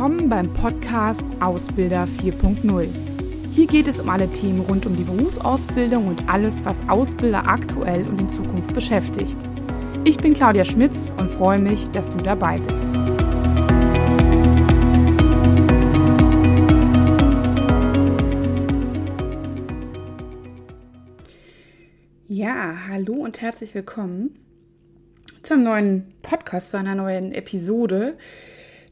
willkommen beim Podcast Ausbilder 4.0. Hier geht es um alle Themen rund um die Berufsausbildung und alles, was Ausbilder aktuell und in Zukunft beschäftigt. Ich bin Claudia Schmitz und freue mich, dass du dabei bist. Ja, hallo und herzlich willkommen zu einem neuen Podcast, zu einer neuen Episode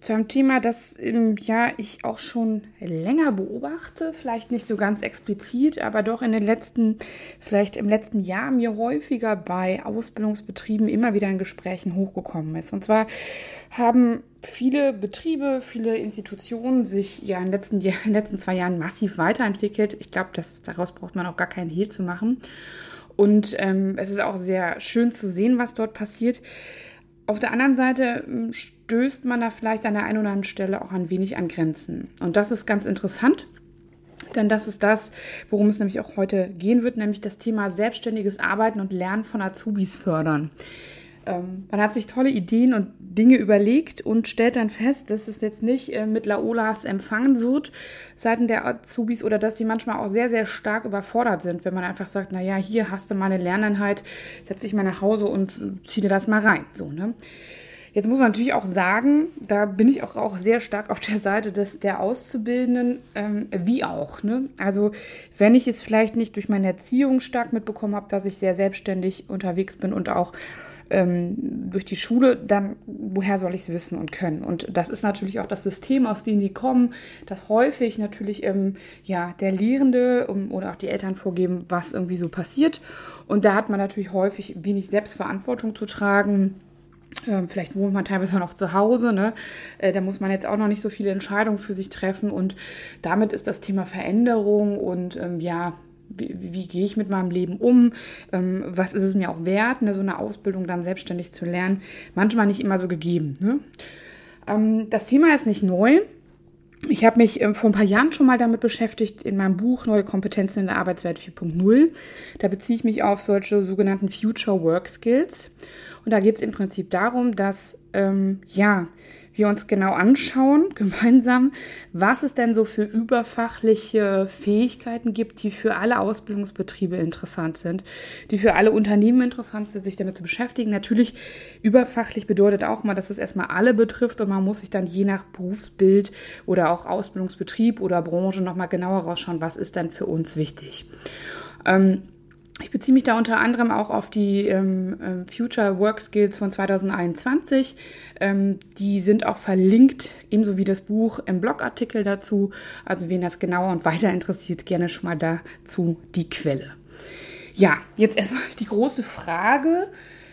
zu einem Thema, das ja ich auch schon länger beobachte, vielleicht nicht so ganz explizit, aber doch in den letzten, vielleicht im letzten Jahr mir häufiger bei Ausbildungsbetrieben immer wieder in Gesprächen hochgekommen ist. Und zwar haben viele Betriebe, viele Institutionen sich ja in den letzten, in den letzten zwei Jahren massiv weiterentwickelt. Ich glaube, daraus braucht man auch gar keinen Hehl zu machen. Und ähm, es ist auch sehr schön zu sehen, was dort passiert. Auf der anderen Seite hm, stößt man da vielleicht an der einen oder anderen Stelle auch ein wenig an Grenzen. Und das ist ganz interessant. Denn das ist das, worum es nämlich auch heute gehen wird, nämlich das Thema selbstständiges Arbeiten und Lernen von Azubis fördern. Ähm, man hat sich tolle Ideen und Dinge überlegt und stellt dann fest, dass es jetzt nicht äh, mit Laolas empfangen wird seitens der Azubis oder dass sie manchmal auch sehr, sehr stark überfordert sind, wenn man einfach sagt, naja, hier hast du mal eine Lerneinheit, setz dich mal nach Hause und äh, zieh dir das mal rein. So, ne? Jetzt muss man natürlich auch sagen, da bin ich auch, auch sehr stark auf der Seite des, der Auszubildenden, ähm, wie auch. Ne? Also wenn ich es vielleicht nicht durch meine Erziehung stark mitbekommen habe, dass ich sehr selbstständig unterwegs bin und auch ähm, durch die Schule, dann woher soll ich es wissen und können? Und das ist natürlich auch das System, aus dem die kommen, dass häufig natürlich ähm, ja, der Lehrende um, oder auch die Eltern vorgeben, was irgendwie so passiert. Und da hat man natürlich häufig wenig Selbstverantwortung zu tragen ähm, vielleicht wohnt man teilweise noch zu Hause, ne? Äh, da muss man jetzt auch noch nicht so viele Entscheidungen für sich treffen. Und damit ist das Thema Veränderung und ähm, ja, wie, wie, gehe ich mit meinem Leben um? Ähm, was ist es mir auch wert, ne? so eine Ausbildung dann selbstständig zu lernen? Manchmal nicht immer so gegeben. Ne? Ähm, das Thema ist nicht neu. Ich habe mich ähm, vor ein paar Jahren schon mal damit beschäftigt in meinem Buch Neue Kompetenzen in der Arbeitswelt 4.0. Da beziehe ich mich auf solche sogenannten Future Work Skills. Und da geht es im Prinzip darum, dass ähm, ja, wir uns genau anschauen, gemeinsam, was es denn so für überfachliche Fähigkeiten gibt, die für alle Ausbildungsbetriebe interessant sind, die für alle Unternehmen interessant sind, sich damit zu beschäftigen. Natürlich, überfachlich bedeutet auch mal, dass es erstmal alle betrifft und man muss sich dann je nach Berufsbild oder auch Ausbildungsbetrieb oder Branche nochmal genauer rausschauen, was ist dann für uns wichtig. Ähm, ich beziehe mich da unter anderem auch auf die ähm, ähm Future Work Skills von 2021. Ähm, die sind auch verlinkt, ebenso wie das Buch im Blogartikel dazu. Also wen das genauer und weiter interessiert, gerne schon mal dazu die Quelle. Ja, jetzt erstmal die große Frage,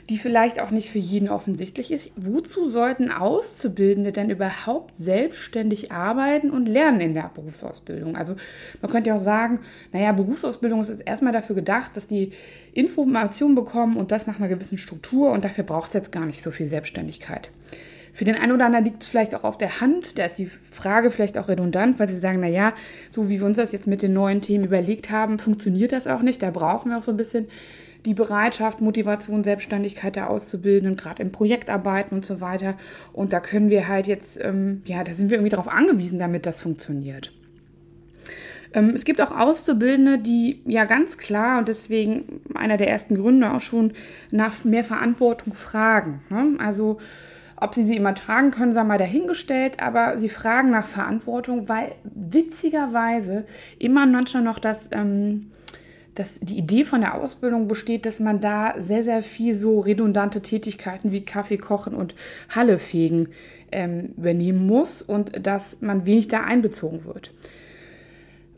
die vielleicht auch nicht für jeden offensichtlich ist. Wozu sollten Auszubildende denn überhaupt selbstständig arbeiten und lernen in der Berufsausbildung? Also man könnte ja auch sagen, naja, Berufsausbildung ist erstmal dafür gedacht, dass die Informationen bekommen und das nach einer gewissen Struktur und dafür braucht es jetzt gar nicht so viel Selbstständigkeit. Für den einen oder anderen liegt es vielleicht auch auf der Hand, da ist die Frage vielleicht auch redundant, weil sie sagen, naja, so wie wir uns das jetzt mit den neuen Themen überlegt haben, funktioniert das auch nicht. Da brauchen wir auch so ein bisschen die Bereitschaft, Motivation, Selbstständigkeit der Auszubildenden, gerade in Projektarbeiten und so weiter. Und da können wir halt jetzt, ähm, ja, da sind wir irgendwie darauf angewiesen, damit das funktioniert. Ähm, es gibt auch Auszubildende, die ja ganz klar und deswegen einer der ersten Gründe auch schon nach mehr Verantwortung fragen. Ne? Also ob sie sie immer tragen können, sei mal dahingestellt, aber sie fragen nach Verantwortung, weil witzigerweise immer manchmal noch das ähm, dass die Idee von der Ausbildung besteht, dass man da sehr, sehr viel so redundante Tätigkeiten wie Kaffee kochen und Halle fegen ähm, übernehmen muss und dass man wenig da einbezogen wird.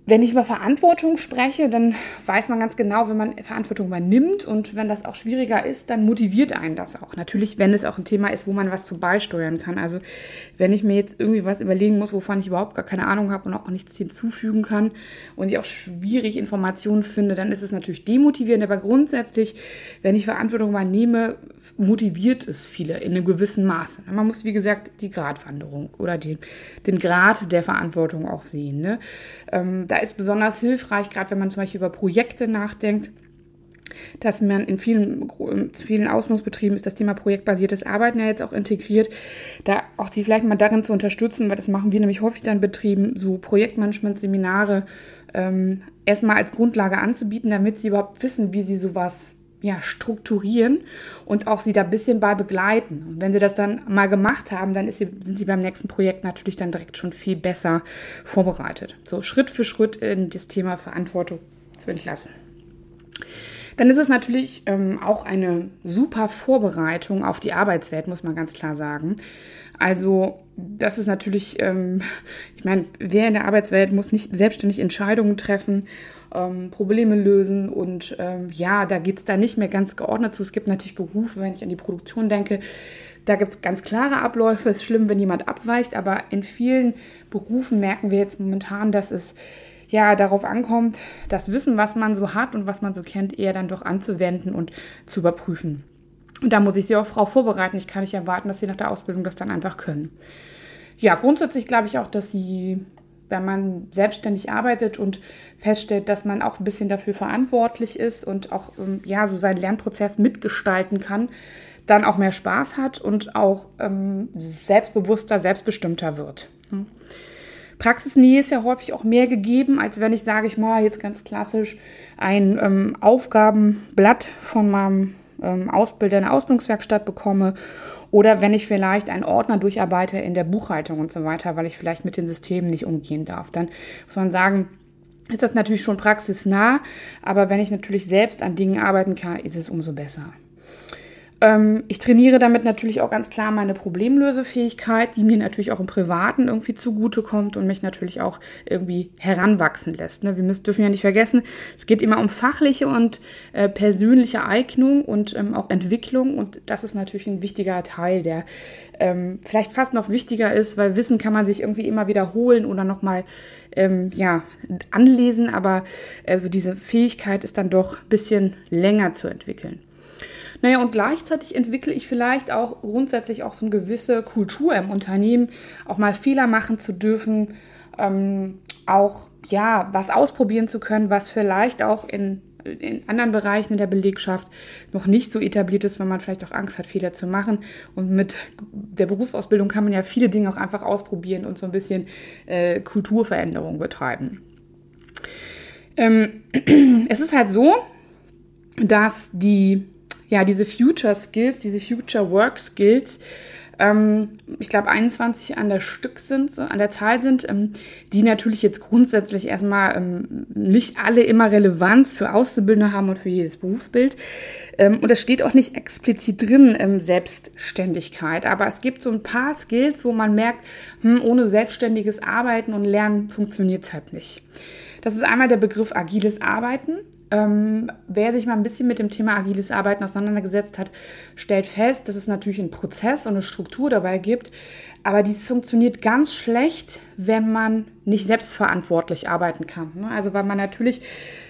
Wenn ich über Verantwortung spreche, dann weiß man ganz genau, wenn man Verantwortung übernimmt und wenn das auch schwieriger ist, dann motiviert einen das auch. Natürlich, wenn es auch ein Thema ist, wo man was zu beisteuern kann. Also wenn ich mir jetzt irgendwie was überlegen muss, wovon ich überhaupt gar keine Ahnung habe und auch nichts hinzufügen kann und ich auch schwierig Informationen finde, dann ist es natürlich demotivierend. Aber grundsätzlich, wenn ich Verantwortung übernehme, motiviert es viele in einem gewissen Maße. Man muss, wie gesagt, die Gratwanderung oder die, den Grad der Verantwortung auch sehen. Ne? Ähm, ist besonders hilfreich, gerade wenn man zum Beispiel über Projekte nachdenkt, dass man in vielen, in vielen Ausbildungsbetrieben ist das Thema projektbasiertes Arbeiten ja jetzt auch integriert, da auch sie vielleicht mal darin zu unterstützen, weil das machen wir nämlich häufig dann Betrieben, so Projektmanagement-Seminare ähm, erstmal als Grundlage anzubieten, damit sie überhaupt wissen, wie sie sowas ja, strukturieren und auch sie da ein bisschen bei begleiten. Und wenn sie das dann mal gemacht haben, dann sie, sind sie beim nächsten Projekt natürlich dann direkt schon viel besser vorbereitet. So Schritt für Schritt in das Thema Verantwortung zu entlassen. Dann ist es natürlich ähm, auch eine super Vorbereitung auf die Arbeitswelt, muss man ganz klar sagen. Also das ist natürlich, ähm, ich meine, wer in der Arbeitswelt muss nicht selbstständig Entscheidungen treffen, ähm, Probleme lösen und ähm, ja, da geht es da nicht mehr ganz geordnet zu. Es gibt natürlich Berufe, wenn ich an die Produktion denke, da gibt es ganz klare Abläufe. Es ist schlimm, wenn jemand abweicht, aber in vielen Berufen merken wir jetzt momentan, dass es ja darauf ankommt, das Wissen, was man so hat und was man so kennt, eher dann doch anzuwenden und zu überprüfen. Und da muss ich sie auch Frau vorbereiten. Ich kann nicht erwarten, dass sie nach der Ausbildung das dann einfach können. Ja, grundsätzlich glaube ich auch, dass sie, wenn man selbstständig arbeitet und feststellt, dass man auch ein bisschen dafür verantwortlich ist und auch ähm, ja so seinen Lernprozess mitgestalten kann, dann auch mehr Spaß hat und auch ähm, selbstbewusster, selbstbestimmter wird. Praxisnähe ist ja häufig auch mehr gegeben, als wenn ich, sage ich mal, jetzt ganz klassisch ein ähm, Aufgabenblatt von meinem ähm, Ausbilder in der Ausbildungswerkstatt bekomme oder wenn ich vielleicht einen Ordner durcharbeite in der Buchhaltung und so weiter, weil ich vielleicht mit den Systemen nicht umgehen darf. Dann muss man sagen, ist das natürlich schon praxisnah, aber wenn ich natürlich selbst an Dingen arbeiten kann, ist es umso besser. Ähm, ich trainiere damit natürlich auch ganz klar meine Problemlösefähigkeit, die mir natürlich auch im Privaten irgendwie zugutekommt und mich natürlich auch irgendwie heranwachsen lässt. Ne? Wir müssen, dürfen ja nicht vergessen, es geht immer um fachliche und äh, persönliche Eignung und ähm, auch Entwicklung und das ist natürlich ein wichtiger Teil, der ähm, vielleicht fast noch wichtiger ist, weil Wissen kann man sich irgendwie immer wiederholen oder nochmal ähm, ja, anlesen, aber also diese Fähigkeit ist dann doch ein bisschen länger zu entwickeln. Naja, und gleichzeitig entwickle ich vielleicht auch grundsätzlich auch so eine gewisse Kultur im Unternehmen, auch mal Fehler machen zu dürfen, ähm, auch ja, was ausprobieren zu können, was vielleicht auch in, in anderen Bereichen in der Belegschaft noch nicht so etabliert ist, wenn man vielleicht auch Angst hat, Fehler zu machen. Und mit der Berufsausbildung kann man ja viele Dinge auch einfach ausprobieren und so ein bisschen äh, Kulturveränderung betreiben. Ähm, es ist halt so, dass die ja, diese Future Skills, diese Future Work Skills, ähm, ich glaube 21 an der Stück sind, an der Zahl sind, ähm, die natürlich jetzt grundsätzlich erstmal ähm, nicht alle immer Relevanz für Auszubildende haben und für jedes Berufsbild. Ähm, und das steht auch nicht explizit drin, ähm, Selbstständigkeit. Aber es gibt so ein paar Skills, wo man merkt, hm, ohne selbstständiges Arbeiten und Lernen funktioniert es halt nicht. Das ist einmal der Begriff agiles Arbeiten. Ähm, wer sich mal ein bisschen mit dem Thema agiles Arbeiten auseinandergesetzt hat, stellt fest, dass es natürlich einen Prozess und eine Struktur dabei gibt, aber dies funktioniert ganz schlecht, wenn man nicht selbstverantwortlich arbeiten kann. Ne? Also weil man natürlich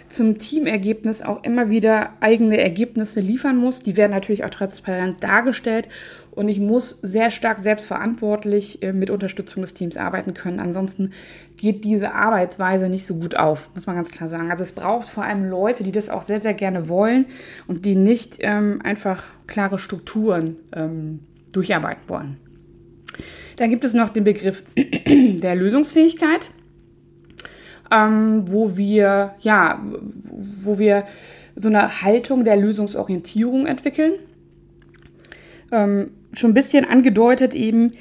zum Teamergebnis auch immer wieder eigene Ergebnisse liefern muss. Die werden natürlich auch transparent dargestellt und ich muss sehr stark selbstverantwortlich äh, mit Unterstützung des Teams arbeiten können. Ansonsten geht diese Arbeitsweise nicht so gut auf, muss man ganz klar sagen. Also es braucht vor allem Leute, die das auch sehr, sehr gerne wollen und die nicht ähm, einfach klare Strukturen ähm, durcharbeiten wollen. Dann gibt es noch den Begriff der Lösungsfähigkeit ähm, wo wir, ja, wo wir so eine Haltung der Lösungsorientierung entwickeln. Ähm, schon ein bisschen angedeutet eben,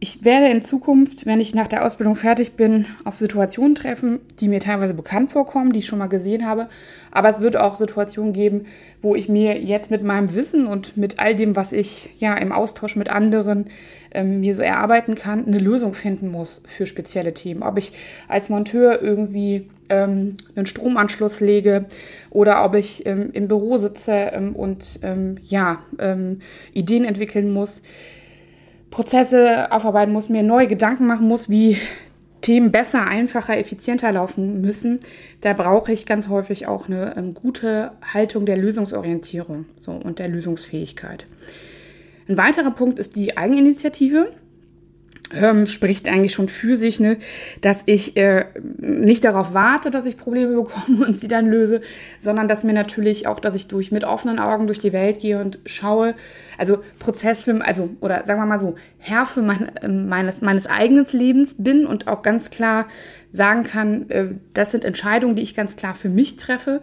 ich werde in Zukunft, wenn ich nach der Ausbildung fertig bin, auf Situationen treffen, die mir teilweise bekannt vorkommen, die ich schon mal gesehen habe. Aber es wird auch Situationen geben, wo ich mir jetzt mit meinem Wissen und mit all dem, was ich ja im Austausch mit anderen ähm, mir so erarbeiten kann, eine Lösung finden muss für spezielle Themen. Ob ich als Monteur irgendwie ähm, einen Stromanschluss lege oder ob ich ähm, im Büro sitze ähm, und ähm, ja Ideen entwickeln muss Prozesse aufarbeiten muss, mir neue Gedanken machen muss, wie Themen besser, einfacher, effizienter laufen müssen, da brauche ich ganz häufig auch eine ähm, gute Haltung der Lösungsorientierung so, und der Lösungsfähigkeit. Ein weiterer Punkt ist die Eigeninitiative. Ähm, spricht eigentlich schon für sich, ne, dass ich äh, nicht darauf warte, dass ich Probleme bekomme und sie dann löse, sondern dass mir natürlich auch, dass ich durch mit offenen Augen durch die Welt gehe und schaue, also Prozess für, also oder sagen wir mal so, Herr für mein, äh, meines meines eigenen Lebens bin und auch ganz klar sagen kann, äh, das sind Entscheidungen, die ich ganz klar für mich treffe,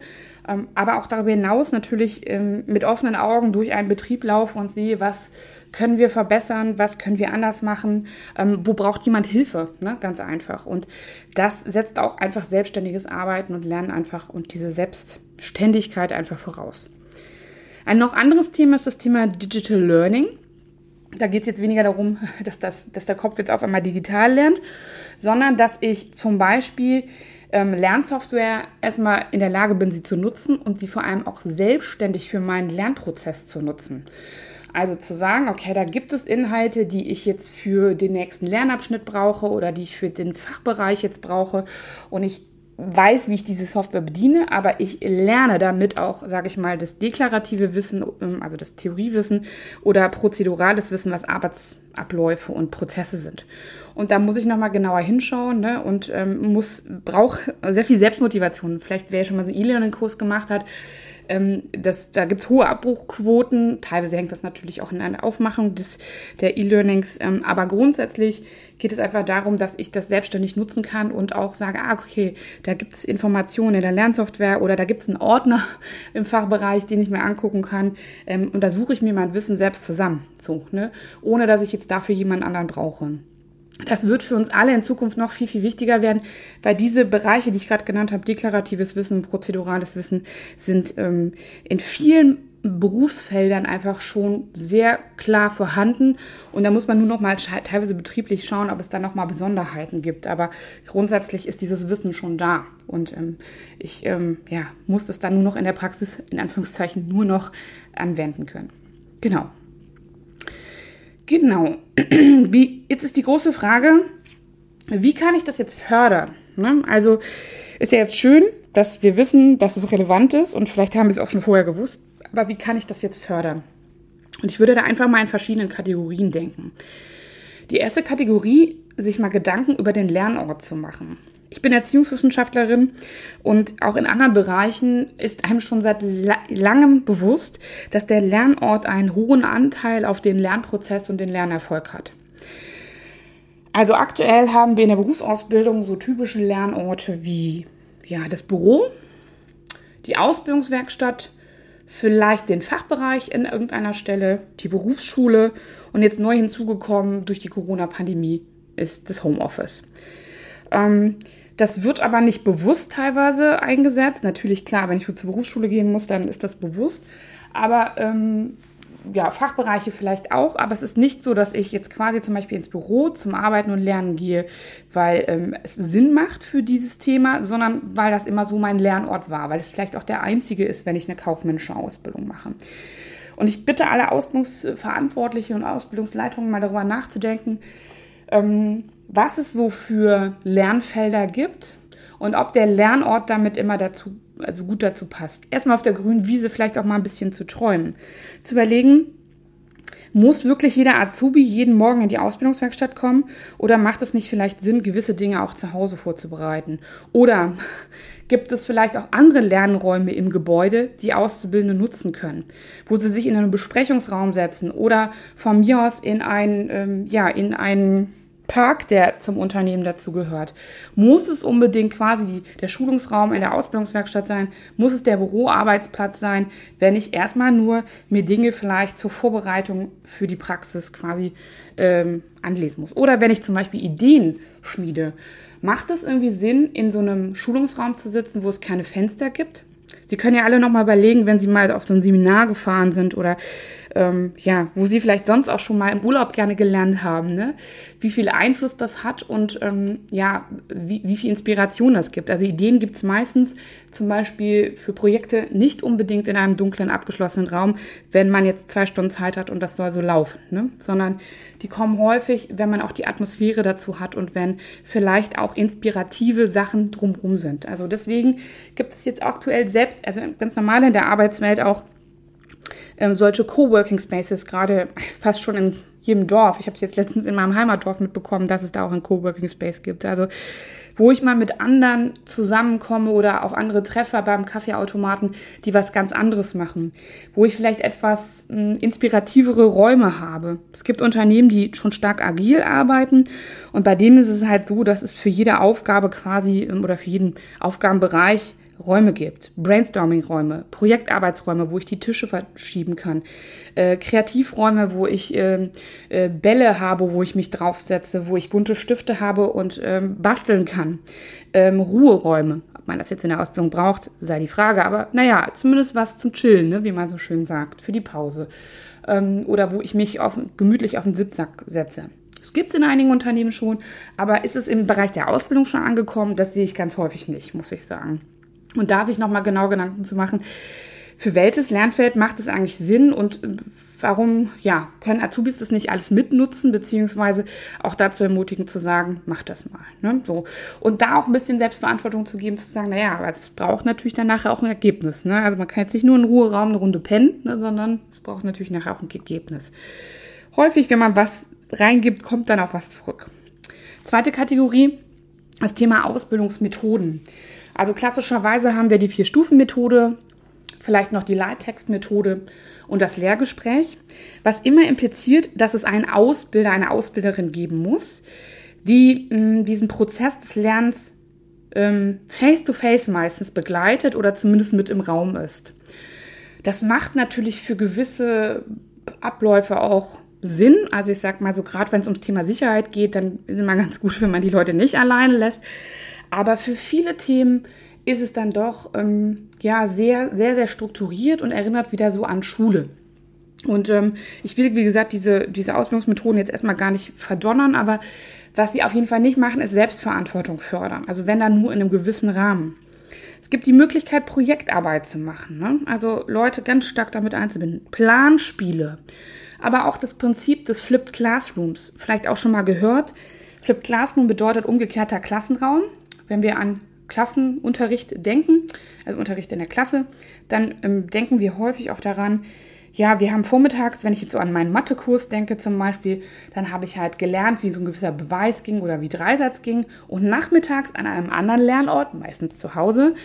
ähm, aber auch darüber hinaus natürlich ähm, mit offenen Augen durch einen Betrieb laufe und sehe, was können wir verbessern, was können wir anders machen, ähm, wo braucht jemand Hilfe, ne? ganz einfach. Und das setzt auch einfach selbstständiges Arbeiten und Lernen einfach und diese Selbstständigkeit einfach voraus. Ein noch anderes Thema ist das Thema Digital Learning. Da geht es jetzt weniger darum, dass, das, dass der Kopf jetzt auf einmal digital lernt, sondern dass ich zum Beispiel ähm, Lernsoftware erstmal in der Lage bin, sie zu nutzen und sie vor allem auch selbstständig für meinen Lernprozess zu nutzen. Also zu sagen, okay, da gibt es Inhalte, die ich jetzt für den nächsten Lernabschnitt brauche oder die ich für den Fachbereich jetzt brauche und ich weiß, wie ich diese Software bediene, aber ich lerne damit auch, sage ich mal, das deklarative Wissen, ähm, also das Theoriewissen oder prozedurales Wissen, was Arbeitsabläufe und Prozesse sind. Und da muss ich nochmal genauer hinschauen ne, und ähm, muss brauche sehr viel Selbstmotivation. Vielleicht, wer schon mal so einen E-Learning-Kurs gemacht hat, ähm, das, da gibt es hohe Abbruchquoten. Teilweise hängt das natürlich auch in einer Aufmachung des, der E-Learnings. Ähm, aber grundsätzlich geht es einfach darum, dass ich das selbstständig nutzen kann und auch sage, ah, okay, da gibt es Informationen in der Lernsoftware oder da gibt es einen Ordner im Fachbereich, den ich mir angucken kann. Ähm, und da suche ich mir mein Wissen selbst zusammen. So, ne? Ohne dass ich jetzt dafür jemand anderen brauche. Das wird für uns alle in Zukunft noch viel, viel wichtiger werden, weil diese Bereiche, die ich gerade genannt habe, deklaratives Wissen, prozedurales Wissen, sind ähm, in vielen Berufsfeldern einfach schon sehr klar vorhanden. Und da muss man nur noch mal teilweise betrieblich schauen, ob es da noch mal Besonderheiten gibt. Aber grundsätzlich ist dieses Wissen schon da. Und ähm, ich ähm, ja, muss es dann nur noch in der Praxis, in Anführungszeichen, nur noch anwenden können. Genau. Genau. Jetzt ist die große Frage, wie kann ich das jetzt fördern? Ne? Also ist ja jetzt schön, dass wir wissen, dass es relevant ist und vielleicht haben wir es auch schon vorher gewusst, aber wie kann ich das jetzt fördern? Und ich würde da einfach mal in verschiedenen Kategorien denken. Die erste Kategorie, sich mal Gedanken über den Lernort zu machen. Ich bin Erziehungswissenschaftlerin und auch in anderen Bereichen ist einem schon seit langem bewusst, dass der Lernort einen hohen Anteil auf den Lernprozess und den Lernerfolg hat. Also aktuell haben wir in der Berufsausbildung so typische Lernorte wie ja, das Büro, die Ausbildungswerkstatt, vielleicht den Fachbereich in irgendeiner Stelle, die Berufsschule und jetzt neu hinzugekommen durch die Corona-Pandemie ist das Homeoffice. Ähm, das wird aber nicht bewusst teilweise eingesetzt. Natürlich, klar, wenn ich zur Berufsschule gehen muss, dann ist das bewusst. Aber ähm, ja, Fachbereiche vielleicht auch, aber es ist nicht so, dass ich jetzt quasi zum Beispiel ins Büro zum Arbeiten und Lernen gehe, weil ähm, es Sinn macht für dieses Thema, sondern weil das immer so mein Lernort war, weil es vielleicht auch der einzige ist, wenn ich eine kaufmännische Ausbildung mache. Und ich bitte alle Ausbildungsverantwortliche und Ausbildungsleitungen mal darüber nachzudenken, ähm, was es so für Lernfelder gibt und ob der Lernort damit immer dazu, also gut dazu passt. Erstmal auf der grünen Wiese vielleicht auch mal ein bisschen zu träumen. Zu überlegen, muss wirklich jeder Azubi jeden Morgen in die Ausbildungswerkstatt kommen oder macht es nicht vielleicht Sinn, gewisse Dinge auch zu Hause vorzubereiten? Oder gibt es vielleicht auch andere Lernräume im Gebäude, die Auszubildende nutzen können, wo sie sich in einen Besprechungsraum setzen oder von mir aus in ein, ähm, ja, in einen Park, der zum Unternehmen dazu gehört. Muss es unbedingt quasi der Schulungsraum in der Ausbildungswerkstatt sein? Muss es der Büroarbeitsplatz sein, wenn ich erstmal nur mir Dinge vielleicht zur Vorbereitung für die Praxis quasi ähm, anlesen muss? Oder wenn ich zum Beispiel Ideen schmiede, macht es irgendwie Sinn, in so einem Schulungsraum zu sitzen, wo es keine Fenster gibt? Sie können ja alle nochmal überlegen, wenn Sie mal auf so ein Seminar gefahren sind oder ähm, ja, wo sie vielleicht sonst auch schon mal im Urlaub gerne gelernt haben, ne? wie viel Einfluss das hat und ähm, ja, wie, wie viel Inspiration das gibt. Also Ideen gibt es meistens zum Beispiel für Projekte nicht unbedingt in einem dunklen, abgeschlossenen Raum, wenn man jetzt zwei Stunden Zeit hat und das soll so laufen, ne? sondern die kommen häufig, wenn man auch die Atmosphäre dazu hat und wenn vielleicht auch inspirative Sachen drumherum sind. Also deswegen gibt es jetzt aktuell selbst, also ganz normal in der Arbeitswelt auch ähm, solche Coworking Spaces, gerade fast schon in jedem Dorf. Ich habe es jetzt letztens in meinem Heimatdorf mitbekommen, dass es da auch einen Coworking Space gibt. Also wo ich mal mit anderen zusammenkomme oder auch andere Treffer beim Kaffeeautomaten, die was ganz anderes machen, wo ich vielleicht etwas äh, inspirativere Räume habe. Es gibt Unternehmen, die schon stark agil arbeiten und bei denen ist es halt so, dass es für jede Aufgabe quasi ähm, oder für jeden Aufgabenbereich Räume gibt, Brainstorming-Räume, Projektarbeitsräume, wo ich die Tische verschieben kann, äh, Kreativräume, wo ich äh, äh, Bälle habe, wo ich mich draufsetze, wo ich bunte Stifte habe und ähm, basteln kann, ähm, Ruheräume. Ob man das jetzt in der Ausbildung braucht, sei die Frage, aber naja, zumindest was zum Chillen, ne, wie man so schön sagt, für die Pause. Ähm, oder wo ich mich auf, gemütlich auf den Sitzsack setze. Das gibt es in einigen Unternehmen schon, aber ist es im Bereich der Ausbildung schon angekommen? Das sehe ich ganz häufig nicht, muss ich sagen. Und da sich nochmal genau Gedanken zu machen, für welches Lernfeld macht es eigentlich Sinn und warum, ja, können Azubis das nicht alles mitnutzen, beziehungsweise auch dazu ermutigen zu sagen, mach das mal. Ne? So. Und da auch ein bisschen Selbstverantwortung zu geben, zu sagen, naja, aber es braucht natürlich dann nachher auch ein Ergebnis. Ne? Also man kann jetzt nicht nur in Ruheraum eine Runde pennen, ne, sondern es braucht natürlich nachher auch ein Ergebnis. Häufig, wenn man was reingibt, kommt dann auch was zurück. Zweite Kategorie, das Thema Ausbildungsmethoden. Also klassischerweise haben wir die Vier-Stufen-Methode, vielleicht noch die Leittextmethode und das Lehrgespräch, was immer impliziert, dass es einen Ausbilder, eine Ausbilderin geben muss, die mh, mm, diesen Prozess des Lernens ähm, face-to-face -face meistens begleitet oder zumindest mit im Raum ist. Das macht natürlich für gewisse Abläufe auch Sinn. Also ich sag mal so, gerade wenn es ums Thema Sicherheit geht, dann ist es immer ganz gut, wenn man die Leute nicht alleine lässt. Aber für viele Themen ist es dann doch ähm, ja sehr, sehr, sehr strukturiert und erinnert wieder so an Schule. Und ähm, ich will, wie gesagt, diese, diese Ausbildungsmethoden jetzt erstmal gar nicht verdonnern, aber was sie auf jeden Fall nicht machen, ist Selbstverantwortung fördern. Also wenn dann nur in einem gewissen Rahmen. Es gibt die Möglichkeit, Projektarbeit zu machen. Ne? Also Leute ganz stark damit einzubinden. Planspiele. Aber auch das Prinzip des Flipped Classrooms. Vielleicht auch schon mal gehört. Flipped Classroom bedeutet umgekehrter Klassenraum wenn wir an Klassenunterricht denken, also Unterricht in der Klasse, dann ähm, denken wir häufig auch daran, ja, wir haben vormittags, wenn ich jetzt so an meinen Mathekurs denke zum Beispiel, dann habe ich halt gelernt, wie so ein gewisser Beweis ging oder wie Dreisatz ging. Und nachmittags an einem anderen Lernort, meistens zu Hause,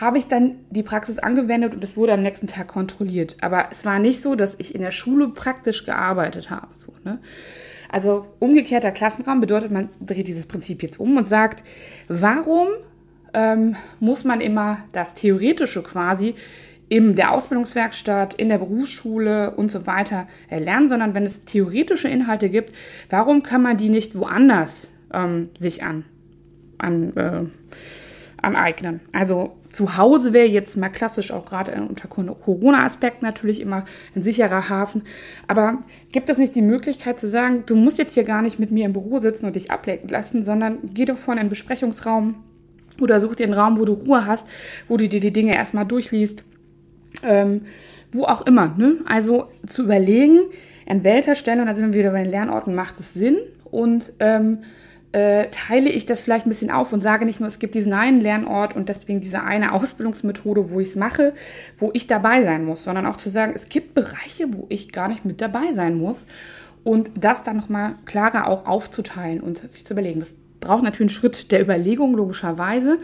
habe ich dann die Praxis angewendet und es wurde am nächsten Tag kontrolliert. Aber es war nicht so, dass ich in der Schule praktisch gearbeitet habe. So, ne? Also umgekehrter Klassenraum bedeutet, man dreht dieses Prinzip jetzt um und sagt, warum ähm, muss man immer das Theoretische quasi in der Ausbildungswerkstatt, in der Berufsschule und so weiter lernen, sondern wenn es theoretische Inhalte gibt, warum kann man die nicht woanders ähm, sich an, an äh, aneignen. Also zu Hause wäre jetzt mal klassisch auch gerade unter Corona-Aspekt natürlich immer ein sicherer Hafen. Aber gibt es nicht die Möglichkeit zu sagen, du musst jetzt hier gar nicht mit mir im Büro sitzen und dich ablenken lassen, sondern geh doch vorne in den Besprechungsraum oder such dir einen Raum, wo du Ruhe hast, wo du dir die Dinge erstmal durchliest. Ähm, wo auch immer. Ne? Also zu überlegen, an welcher Stelle, und da sind wir wieder bei den Lernorten, macht es Sinn und ähm, äh, teile ich das vielleicht ein bisschen auf und sage nicht nur, es gibt diesen einen Lernort und deswegen diese eine Ausbildungsmethode, wo ich es mache, wo ich dabei sein muss, sondern auch zu sagen, es gibt Bereiche, wo ich gar nicht mit dabei sein muss und das dann nochmal klarer auch aufzuteilen und sich zu überlegen. Das braucht natürlich einen Schritt der Überlegung, logischerweise.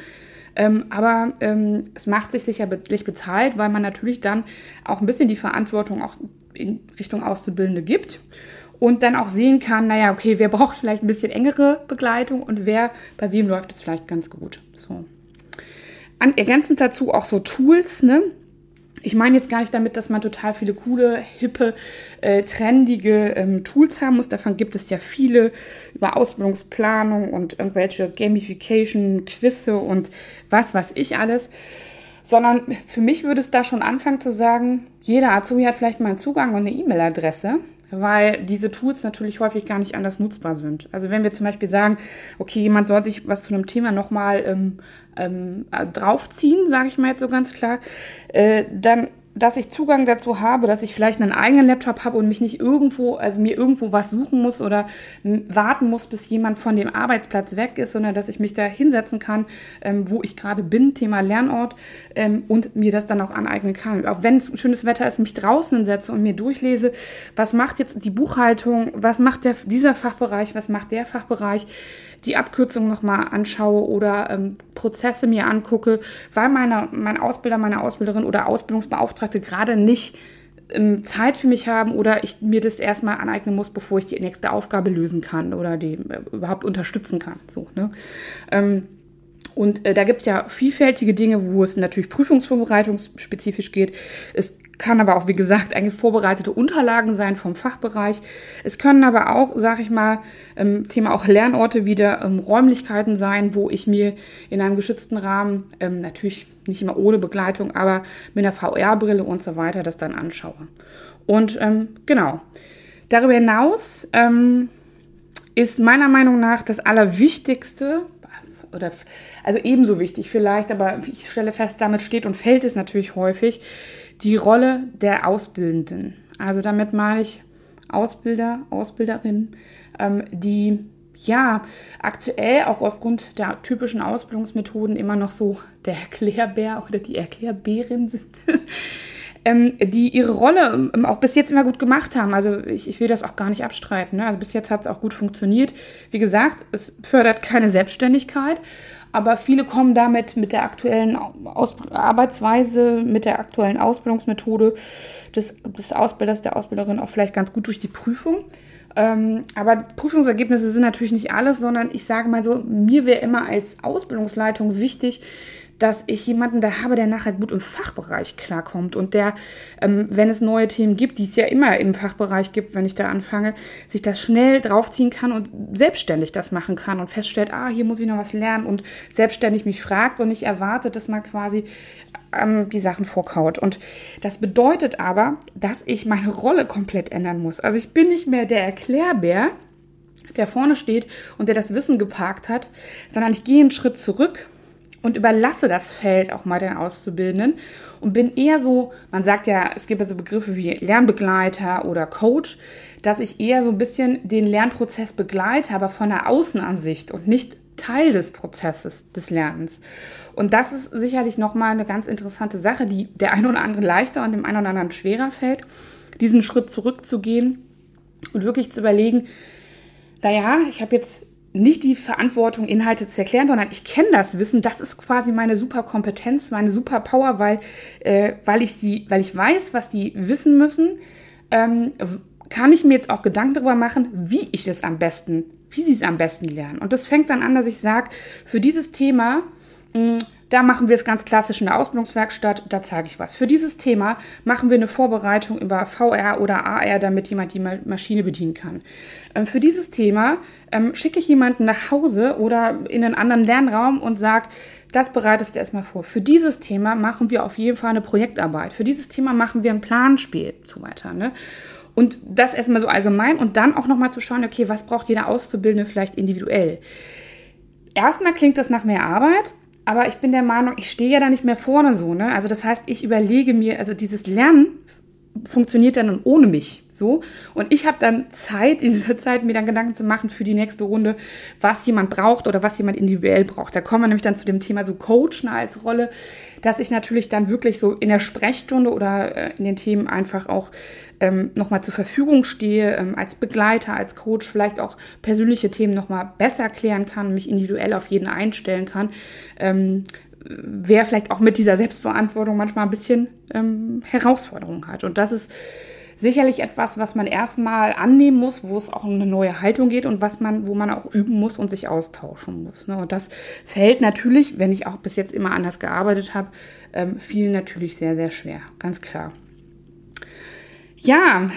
Ähm, aber ähm, es macht sich sicherlich bezahlt, weil man natürlich dann auch ein bisschen die Verantwortung auch in Richtung Auszubildende gibt und dann auch sehen kann, naja, okay, wer braucht vielleicht ein bisschen engere Begleitung und wer, bei wem läuft es vielleicht ganz gut. So. An, ergänzend dazu auch so Tools, ne? Ich meine jetzt gar nicht damit, dass man total viele coole, hippe, äh, trendige ähm, Tools haben muss. Davon gibt es ja viele über Ausbildungsplanung und irgendwelche Gamification, Quizze und was weiß ich alles. Sondern für mich würde es da schon anfangen zu sagen, jeder Azubi hat vielleicht mal Zugang und eine E-Mail-Adresse weil diese Tools natürlich häufig gar nicht anders nutzbar sind. Also wenn wir zum Beispiel sagen, okay, jemand soll sich was zu einem Thema nochmal ähm, ähm, draufziehen, sage ich mal jetzt so ganz klar, äh, dann dass ich Zugang dazu habe, dass ich vielleicht einen eigenen Laptop habe und mich nicht irgendwo, also mir irgendwo was suchen muss oder warten muss, bis jemand von dem Arbeitsplatz weg ist, sondern dass ich mich da hinsetzen kann, ähm, wo ich gerade bin, Thema Lernort, ähm, und mir das dann auch aneignen kann. Auch wenn es schönes Wetter ist, mich draußen setze und mir durchlese, was macht jetzt die Buchhaltung, was macht der, dieser Fachbereich, was macht der Fachbereich, die Abkürzung nochmal anschaue oder ähm, Prozesse mir angucke, weil meine, mein Ausbilder, meine Ausbilderin oder Ausbildungsbeauftragte gerade nicht ähm, Zeit für mich haben oder ich mir das erstmal aneignen muss, bevor ich die nächste Aufgabe lösen kann oder die äh, überhaupt unterstützen kann. So, ne? Ähm, und äh, da gibt es ja vielfältige Dinge, wo es natürlich prüfungsvorbereitungsspezifisch geht. Es kann aber auch, wie gesagt, eigentlich vorbereitete Unterlagen sein vom Fachbereich. Es können aber auch, sag ich mal, ähm, Thema auch Lernorte wieder ähm, Räumlichkeiten sein, wo ich mir in einem geschützten Rahmen, ähm, natürlich nicht immer ohne Begleitung, aber mit einer VR-Brille und so weiter das dann anschaue. Und ähm, genau. Darüber hinaus ähm, ist meiner Meinung nach das Allerwichtigste, oder also ebenso wichtig vielleicht, aber ich stelle fest, damit steht und fällt es natürlich häufig, die Rolle der Ausbildenden. Also damit meine ich Ausbilder, Ausbilderinnen, ähm, die ja aktuell auch aufgrund der typischen Ausbildungsmethoden immer noch so der Erklärbär oder die Erklärbärin sind. ähm, die ihre Rolle ähm, auch bis jetzt immer gut gemacht haben. Also ich, ich will das auch gar nicht abstreiten. Ne? Also bis jetzt hat es auch gut funktioniert. Wie gesagt, es fördert keine Selbstständigkeit, aber viele kommen damit mit der aktuellen Aus Arbeitsweise, mit der aktuellen Ausbildungsmethode des, des Ausbilders, der Ausbilderin auch vielleicht ganz gut durch die Prüfung. Ähm, aber Prüfungsergebnisse sind natürlich nicht alles, sondern ich sage mal so, mir wäre immer als Ausbildungsleitung wichtig, dass ich jemanden da habe, der nachher gut im Fachbereich klarkommt und der, ähm, wenn es neue Themen gibt, die es ja immer im Fachbereich gibt, wenn ich da anfange, sich das schnell draufziehen kann und selbstständig das machen kann und feststellt, ah, hier muss ich noch was lernen und selbstständig mich fragt und nicht erwartet, dass man quasi ähm, die Sachen vorkaut. Und das bedeutet aber, dass ich meine Rolle komplett ändern muss. Also ich bin nicht mehr der Erklärbär, der vorne steht und der das Wissen geparkt hat, sondern ich gehe einen Schritt zurück und überlasse das Feld auch mal den Auszubildenden und bin eher so, man sagt ja, es gibt ja so Begriffe wie Lernbegleiter oder Coach, dass ich eher so ein bisschen den Lernprozess begleite, aber von der Außenansicht und nicht Teil des Prozesses des Lernens. Und das ist sicherlich nochmal eine ganz interessante Sache, die der einen oder anderen leichter und dem einen oder anderen schwerer fällt, diesen Schritt zurückzugehen und wirklich zu überlegen, naja, ich habe jetzt nicht die Verantwortung, Inhalte zu erklären, sondern ich kenne das Wissen. Das ist quasi meine Superkompetenz, meine Superpower, weil, äh, weil ich sie, weil ich weiß, was die wissen müssen, ähm, kann ich mir jetzt auch Gedanken darüber machen, wie ich das am besten, wie sie es am besten lernen. Und das fängt dann an, dass ich sage, für dieses Thema mh, da machen wir es ganz klassisch in der Ausbildungswerkstatt, da zeige ich was. Für dieses Thema machen wir eine Vorbereitung über VR oder AR, damit jemand die Maschine bedienen kann. Ähm, für dieses Thema ähm, schicke ich jemanden nach Hause oder in einen anderen Lernraum und sage, das bereitest du erstmal vor. Für dieses Thema machen wir auf jeden Fall eine Projektarbeit. Für dieses Thema machen wir ein Planspiel und so weiter. Ne? Und das erstmal so allgemein und dann auch nochmal zu schauen, okay, was braucht jeder Auszubildende vielleicht individuell? Erstmal klingt das nach mehr Arbeit, aber ich bin der Meinung, ich stehe ja da nicht mehr vorne so, ne? Also das heißt, ich überlege mir, also dieses Lernen funktioniert dann ohne mich. So. Und ich habe dann Zeit, in dieser Zeit mir dann Gedanken zu machen für die nächste Runde, was jemand braucht oder was jemand individuell braucht. Da kommen wir nämlich dann zu dem Thema so Coachen als Rolle, dass ich natürlich dann wirklich so in der Sprechstunde oder äh, in den Themen einfach auch ähm, nochmal zur Verfügung stehe, ähm, als Begleiter, als Coach, vielleicht auch persönliche Themen nochmal besser klären kann, mich individuell auf jeden einstellen kann. Ähm, wer vielleicht auch mit dieser Selbstverantwortung manchmal ein bisschen ähm, Herausforderung hat. Und das ist sicherlich etwas, was man erstmal annehmen muss, wo es auch um eine neue Haltung geht und was man, wo man auch üben muss und sich austauschen muss. Ne? Und das fällt natürlich, wenn ich auch bis jetzt immer anders gearbeitet habe, ähm, vielen natürlich sehr, sehr schwer, ganz klar. Ja,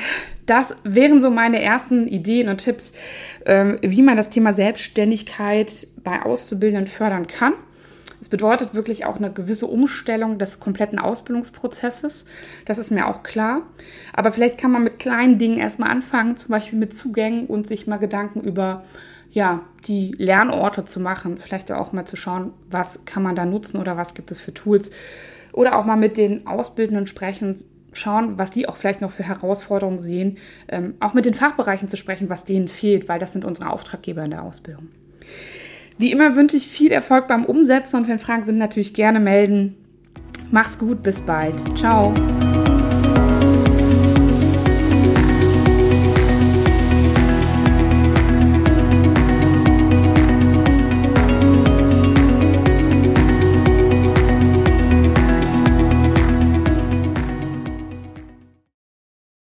das wären so meine ersten Ideen und Tipps, ähm, wie man das Thema Selbstständigkeit bei Auszubildenden fördern kann. Es bedeutet wirklich auch eine gewisse Umstellung des kompletten Ausbildungsprozesses. Das ist mir auch klar. Aber vielleicht kann man mit kleinen Dingen erstmal anfangen, zum Beispiel mit Zugängen und sich mal Gedanken über ja, die Lernorte zu machen. Vielleicht auch mal zu schauen, was kann man da nutzen oder was gibt es für Tools oder auch mal mit den Ausbildenden sprechen schauen, was die auch vielleicht noch für Herausforderungen sehen, ähm, auch mit den Fachbereichen zu sprechen, was denen fehlt, weil das sind unsere Auftraggeber in der Ausbildung. Wie immer wünsche ich viel Erfolg beim Umsetzen und wenn Fragen sind, natürlich gerne melden. Mach's gut, bis bald. Ciao.